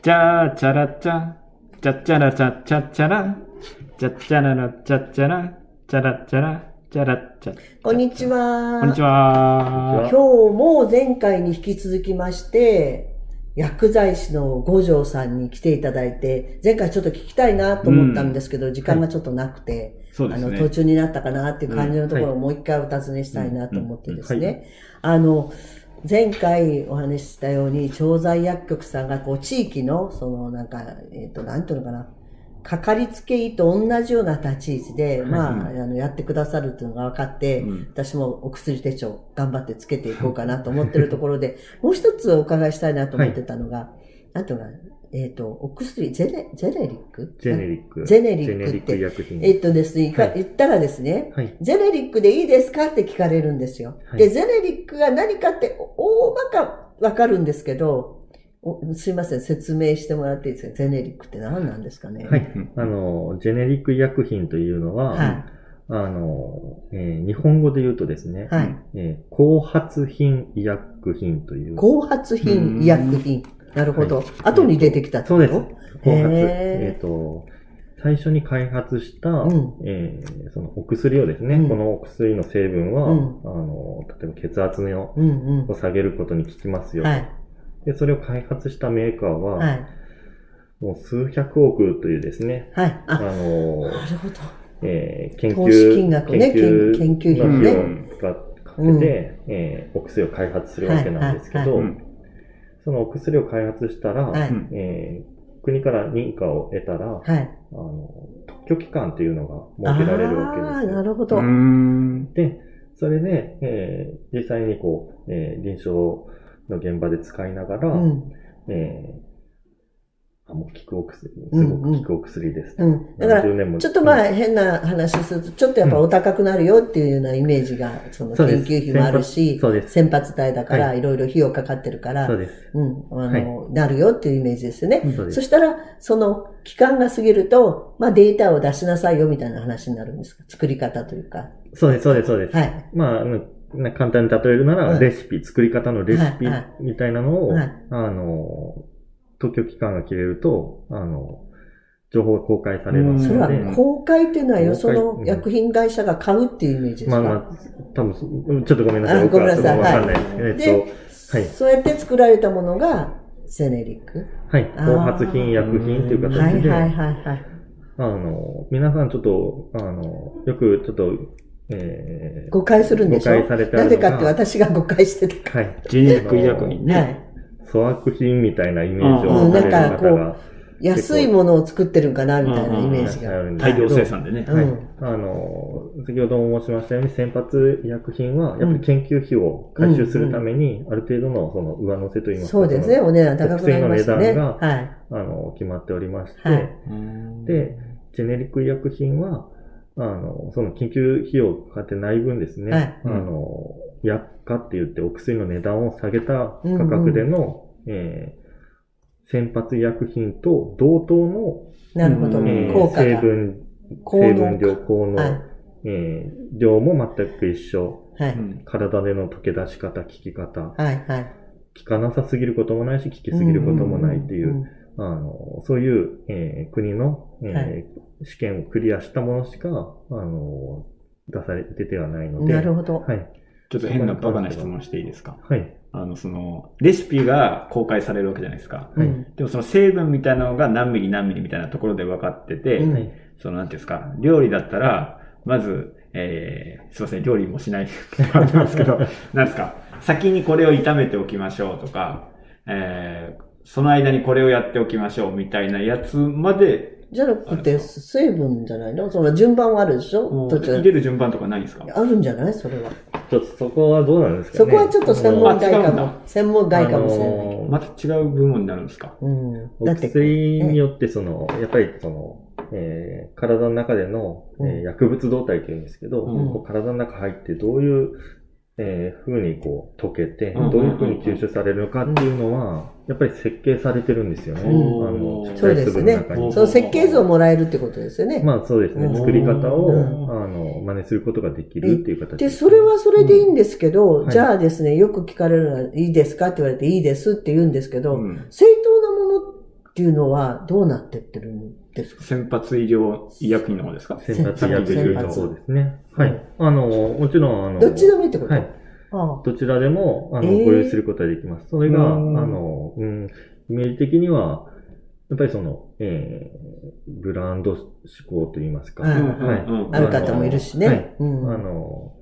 チャーチャラチャ、チャッチャラチャチャッチャラ、チャッチャララチャッチャラ、チャラチャラ、チャラチャ。こんにちは。こんにちは。今日も前回に引き続きまして、薬剤師の五条さんに来ていただいて、前回ちょっと聞きたいなと思ったんですけど、時間がちょっとなくて、そうですね。あの、途中になったかなっていう感じのところをもう一回お尋ねしたいなと思ってですね。あの、前回お話ししたように、調剤薬局さんがこう地域の、そのなんか、えっ、と、なんていうのかな、かかりつけ医と同じような立ち位置で、まあ、あの、やってくださるっていうのが分かって、うん。私もお薬手帳頑張ってつけていこうかなと思ってるところで、もう一つお伺いしたいなと思ってたのが、なんていうのかな、えっ、と、お薬、ゼネ、ゼネリック？ジェネリック。ゼネリックってジェネリック医薬品。えっとですね、はい言ったらですね、はい。ゼネリックでいいですかって聞かれるんですよ。はいで、ゼネリックが何かって大まかわかるんですけど、おすいません、説明してもらっていいですか？ゼネリックって何なんですかね？はい。あの、ジェネリック医薬品というのは、はい。あの、えー日本語で言うとですね、はい。えー後発品医薬品という。後発品、医薬品。なるほど。後に出てきたそうです。後発。えっ、と、最初に開発した、うんえーそのお薬をですね、うんこのお薬の成分は、うんあの、例えば血圧のうんを下げることに効きますうん。よ。はい。で、それを開発したメーカーは、はい。もう数百億というですね、はい。ああ、なの、るほど。えー研投資究、金額ね研究研研究費のね費用がかけて、うんえーお薬を開発するわけなんですけど、はいはいはいそのお薬を開発したら、はいうんえー国から認可を得たら、はい。あの特許期間というのが設けられるわけああ、ですよ。なるほど。で、それで、えー実際にこう、えー臨床の現場で使いながら、うん。えーあもう効くお薬、すごく効くお薬です。うん。だから、ちょっとまあ変な話すると、ちょっとやっぱお高くなるよっていうようなイメージが、その研究費もあるし、そうです。先発体だから、、はいろいろ費用かかってるから、そうです。うん、あはいの、なるよっていうイメージですよね。そうですそ。したら、その期間が過ぎると、まあデータを出しなさいよみたいな話になるんですか？作り方というか。そうです、そうです、そうです。はい。まあ簡単に例えるなら、はいレシピ、作り方のレシピみたいなのを、はいあの、特許期間が切れると、あの、情報が公開されますそれはので、公開っていうのはよ、その薬品会社が買うっていうイメージですか、まあまあ、多分、ちょっとごめんなさい。ごめんなさいわかんないですけど、えっと、はい。そうやって作られたものが、ゼネリック？はい。後発品薬品というは形で、いはいはいはい。あの、皆さんちょっと、あの、よくちょっと、えー誤解するんでしょ？誤解されてなぜかって私が誤解してたはい。ジェネリック医薬品はね。い。粗悪品みたいなイメージをうん持たれるなんかこう方が、安いものを作ってるんかなみたいなイメージが。大量生産でね。あの、先ほども申しましたように、先発医薬品は、やっぱり研究費を回収するために、ある程度のその上乗せといいますか、そうですね。お値段高くなりますね。お薬の値段はい。あの、決まっておりまして、はい。で、ジェネリック医薬品は、あの、その緊急費用かかってない分ですね、はい。あの、薬価って言ってお薬の値段を下げた価格での、えー先発医薬品と同等の、なるほど。うんえー効果が。成分、成分量、効能、はい。えー量も全く一緒。はい。うん体での溶け出し方、効き方。はい。はい。効かなさすぎることもないし、効きすぎることもないっていう、んんんあの、そういう、えー国の、えーはい試験をクリアしたものしか、あの、出されててはないので。なるほど。はい。ちょっと変なバカな質問していいですか？はい。あの、その、レシピが公開されるわけじゃないですか。はいうんでもその成分みたいなのが何ミリ何ミリみたいなところで分かってて、うんはい。その、なんていうんですか、料理だったら、まず、えー、すいません、料理もしないなんですけど、なんですか、先にこれを炒めておきましょうとか、えー、その間にこれをやっておきましょうみたいなやつまで、じゃなくて、水分じゃないの？その順番はあるでしょ？途中。入れる順番とかないんですか？あるんじゃない？それは。ちょっとそこはどうなんですかね？そこはちょっと専門外かも。専門外かもしれない。また違う部門になるんですか？うん。おだって、薬によって、その、やっぱりその、えー体の中での、えーうん薬物動態って言うんですけど、うん。こう体の中入ってどういう、えー風にこう溶けて、うん。どういう風に吸収されるのかっていうのは、やっぱり設計されてるんですよね。うんあの、そうですね。その設計図をもらえるってことですよね。まあそうですね。うん作り方を、うんあの、真似することができるっていう形で、それはそれでいいんですけど、うんじゃあですね、よく聞かれるのは、いいですかって言われて、いいですって言うんですけど、うん正当なものっっていうのはどうなってってるんですか？先発医療医薬品の方ですか？先発医薬品の先方ですね。はい。あの、もちろん、あの、どっちでもいいってこと？はい。あどちらでも、あの、えー。ご用意することができます。それが、あうん。の、うん、イメージ的には、やっぱりその、えー、ブランド志向といいますか。はい。はいうん。ある方もいるしね。はい。うん。あの、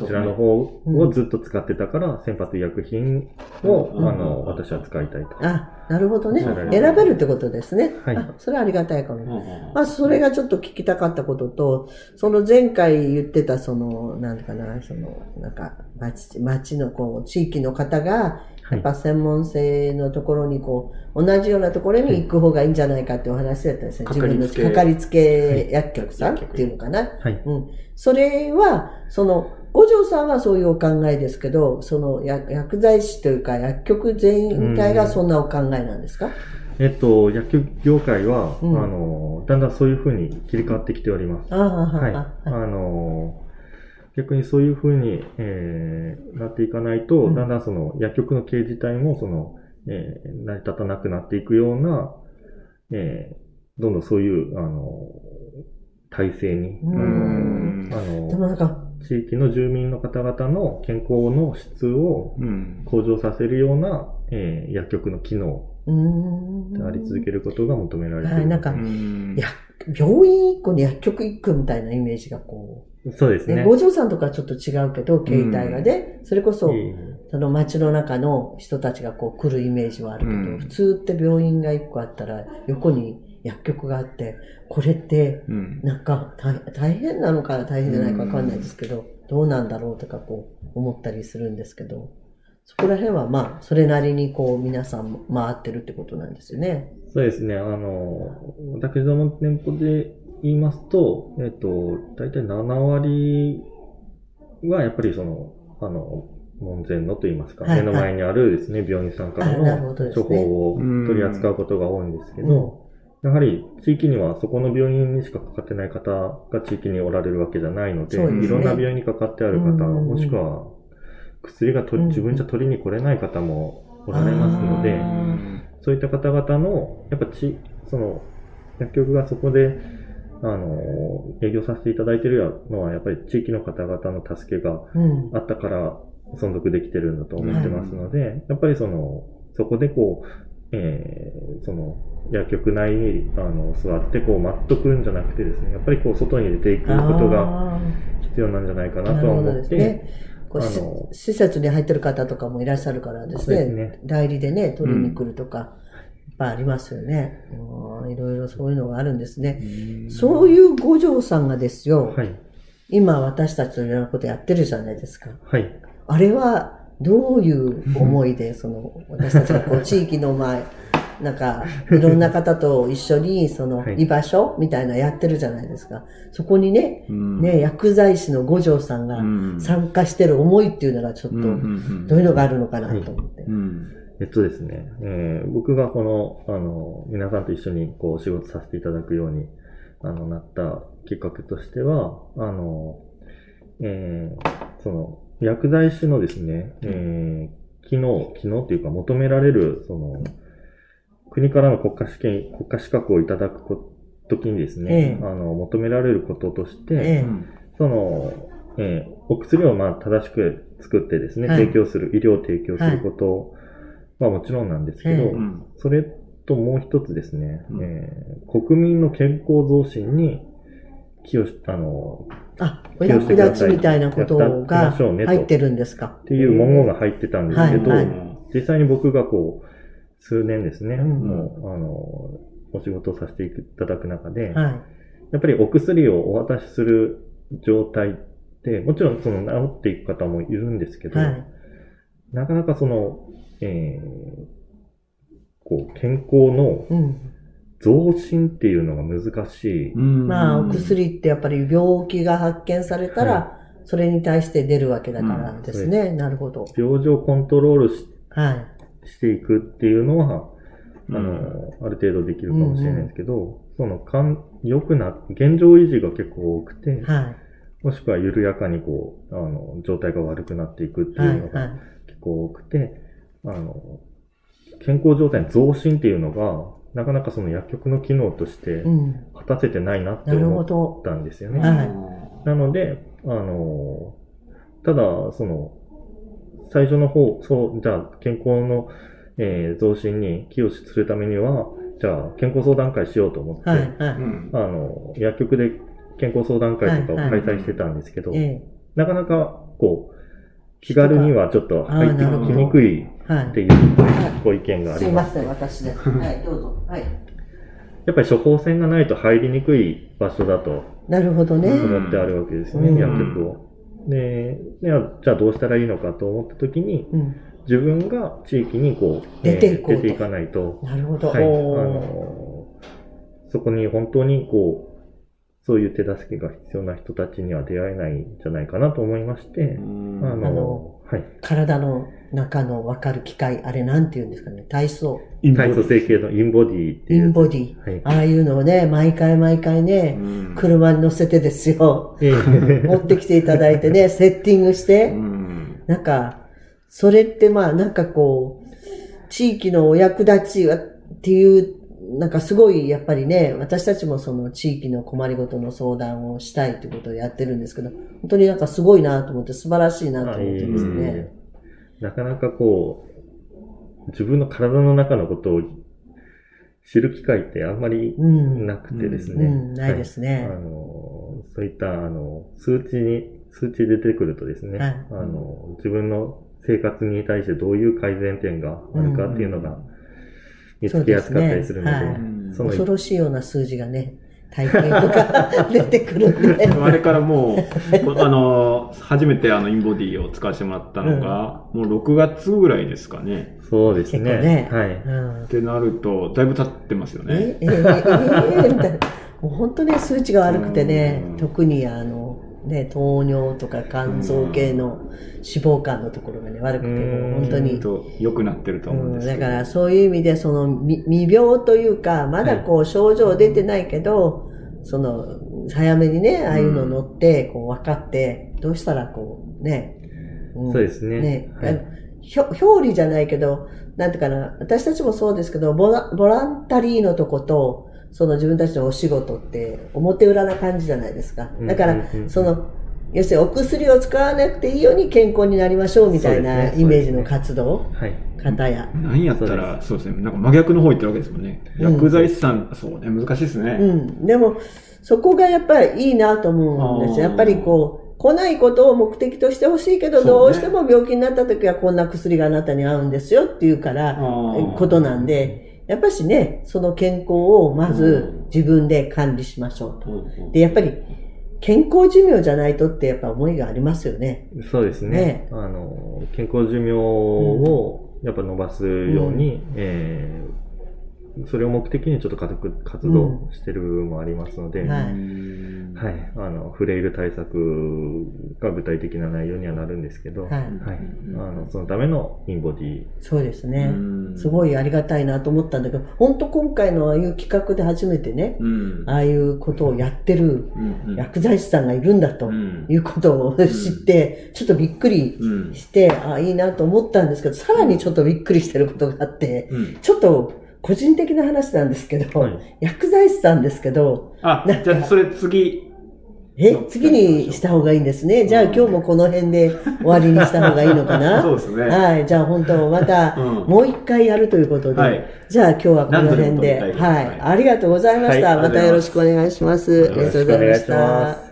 こちらの方をずっと使ってたから、先発医薬品を、うんあの、私は使いたいと。あ、なるほどね。選べるってことですね。はいあそれはありがたいかも。まあ、それがちょっと聞きたかったことと、その前回言ってた、その、なんかな、その、なんか、町、町のこう、地域の方が、はいやっぱ専門性のところにこう、同じようなところに行く方がいいんじゃないかっていうお話だったんですね。はい自分のかかりつけかかりつけ薬局さんはいっていうのかな。はい。うん。それは、その、五条さんはそういうお考えですけど、その薬薬剤師というか薬局全体がそんなお考えなんですか？えっと、薬局業界は、うん。あの、だんだんそういうふうに切り替わってきております。ああ、ははい。あ、あの、逆にそういうふうに、えーなっていかないと、うん。だんだんその薬局の経営自体もその、えー成り立たなくなっていくような、えーどんどんそういう、あの、体制に、ううん。んあでもの、なんか、地域の住民の方々の健康の質をうん向上させるような、えー薬局の機能うーん。であり続けることが求められている。はいなんかうんいや病院一個に薬局一個みたいなイメージがこう、ね、そうですね。五条さんとかはちょっと違うけど、携帯がね、それこそ、いいその街の中の人たちがこう来るイメージはあるけど、うん普通って病院が一個あったら、横に薬局があって、これって、うん。なんか大大変なのか大変じゃないかわかんないですけど、どうなんだろうとかこう思ったりするんですけど、そこら辺はまあ、それなりにこう皆さん回ってるってことなんですよね。そうですね。あの、私どもの店舗で言いますと、えっ、と、大体7割はやっぱりその、あの、門前のと言いますか、はい目の前にあるですね、病院さんからの処方を取り扱うことが多いんですけど、やはり地域にはそこの病院にしかかかってない方が地域におられるわけじゃないので、ですね。いろんな病院にかかってある方、うんもしくは薬がとうん自分じゃ取りに来れない方もおられますので、あそういった方々の、やっぱち、その、薬局がそこで、あの、営業させていただいているのは、やっぱり地域の方々の助けがうん。あったから存続できてるんだと思ってますので、やっぱりその、そこでこう、えーその、薬局内に、あの、座って、こう、待っとくんじゃなくてですね、やっぱりこう、外に出ていくことがあ必要なんじゃないかーなとは思って、ね。こうしあの施設に入ってる方とかもいらっしゃるからですね。ね代理でね、取りに来るとか、やっぱありますよね。うんいろいろそういうのがあるんですね。そういう五条さんがですよ、はい。今私たちのいろんなことやってるじゃないですか。はい。あれはどういう思いで、その、私たちがこう地域の前、なんか、いろんな方と一緒に、そのは、い。居場所みたいなやってるじゃないですか。そこにね、うん。ね、薬剤師の五条さんがうん。参加してる思いっていうのがちょっと、どういうのがあるのかなと思って。うん。えっとですね、えー僕がこの、あの、皆さんと一緒にこう仕事させていただくように、あの、なったきっかけとしては、あの、えーその、薬剤師のですね、えー機能、機能っていうか求められる、その、国からの国家試験、国家資格をいただくときにですね、ええあの、求められることとして、ええその、えーお薬をまあ正しく作ってですね、はい。提供する、医療を提供することはもちろんなんですけど、それともう一つですね、うん。えー国民の健康増進に寄与し、あの、あ、お役立ちみたいなことが入ってるんですか？っていう文言が入ってたんですけど、はい実際に僕がこう、数年ですね、うんもう、あの、お仕事をさせていただく中で、はい。やっぱりお薬をお渡しする状態って、もちろんその治っていく方もいるんですけど、はい。なかなかその、えーこう、健康のうん。増進っていうのが難しい。うんまあ、お薬ってやっぱり病気が発見されたら、それに対して出るわけだからですね。なるほど。病状をコントロールしはい。していくっていうのは、うんあの、ある程度できるかもしれないですけど、その、かん、良くな、現状維持が結構多くて、はい。もしくは緩やかにこう、あの、状態が悪くなっていくってはいうのがい。結構多くて、あの、健康状態の増進っていうのが、なかなかその薬局の機能としてうん。果たせてないなって思っ。たんですよね。はいなので、あの、ただ、その、最初の方、そう、じゃあ、健康の、えー増進に寄与するためには、じゃあ、健康相談会しようと思って、はい、はうんあの、薬局で健康相談会とかをはい開催してたんですけど、い。えなかなか、こう、気軽にはちょっと入ってきにくいっていうご意見があります。すいません、私で。はい、どうぞ。はい。やっぱり処方箋がないと入りにくい場所だとなるほどね。うん思ってあるわけですね、うん薬局を。で、じゃあどうしたらいいのかと思った時に、うん。自分が地域にこう、出てい出ていかないと、なるほど。はい、あの、そこに本当にこう、そういう手助けが必要な人たちには出会えないんじゃないかなと思いまして、ああの、のはい。体の中の分かる機械、あれなんて言うんですかね。体操。体組成形のインボディっていう。インボディ。はい。ああいうのをね、毎回毎回ね、車に乗せてですよ。ええ 持ってきていただいてね、セッティングして。うんなんか、それってまあなんかこう、地域のお役立ちはっていう、なんかすごいやっぱりね、私たちもその地域の困りごとの相談をしたいということをやってるんですけど、本当になんかすごいなと思って素晴らしいなと思ってますね。なかなかこう、自分の体の中のことを知る機会ってあんまりうん。なくてですね。うん、ないですね。はいあの、そういった、あの、数値に、数値出てくるとですね、はいあの、自分の生活に対してどういう改善点があるかっていうのが見つけやすかったりするので、そうですねはい恐ろしいような数字がね、体験とか出てくるんで。あれからもう、こあの、初めてあの、インボディを使わせてもらったのが、もう6月ぐらいですかね。そうですね。ねはい。うんってなると、だいぶ経ってますよね。え、え、え、え、え、みたいな。もう本当ね、数値が悪くてねうん、特にあの、ね、糖尿とか肝臓系の脂肪肝のところがね、悪くて、もう本当に。と良くなってると思うんうん、です。けど。だからそういう意味で、その未未病というか、まだこう症状出てないけど、その、早めにね、ああいうの乗って、こう分かって、どうしたらこう、ね。ん。そうですね。ね、はい。表裏じゃないけど、なんていうかな、私たちもそうですけど、ボラボランタリーのとこと、その自分たちのお仕事って表裏な感じじゃないですか。だからうんうんうん、その、要するにお薬を使わなくていいように健康になりましょうみたいなイメージの活動、はい。方や。何やったら、そうですね。なんか真逆の方行ってるわけですもんね。うん薬剤師さん、そうね、難しいですね。うん。でも、そこがやっぱりいいなと思うんですやっぱりこう、来ないことを目的としてほしいけど、どうしても病気になった時はこんな薬があなたに合うんですよっていうから、ことなんで、やっぱしね、その健康をまず自分で管理しましょうと。うんで、やっぱり健康寿命じゃないとってやっぱ思いがありますよね。そうですね。ねあの、健康寿命をやっぱ伸ばすように、えーそれを目的にちょっと家族活動してる部分もありますので、ははいい。あの、フレイル対策が具体的な内容にはなるんですけど、はいはい。あの、そのためのインボディ。そうですねうん。すごいありがたいなと思ったんだけど、本当今回のああいう企画で初めてね、うん。ああいうことをやってるうん薬剤師さんがいるんだとうんいうことを知って、ちょっとびっくりうん。して、ああ、いいなと思ったんですけど、さらにちょっとびっくりしてることがあって、うん。ちょっと個人的な話なんですけど、はい。薬剤師さんですけど、あ、じゃあそれ次、え、次にした方がいいんですね。じゃあ今日もこの辺で終わりにした方がいいのかな？そうですね。はい。じゃあ本当またうん。もう一回やるということで、はい。じゃあ今日はこの辺で、はい、はい。ありがとうございました。はい。またよろしくお願いします。ありがとうございました。す。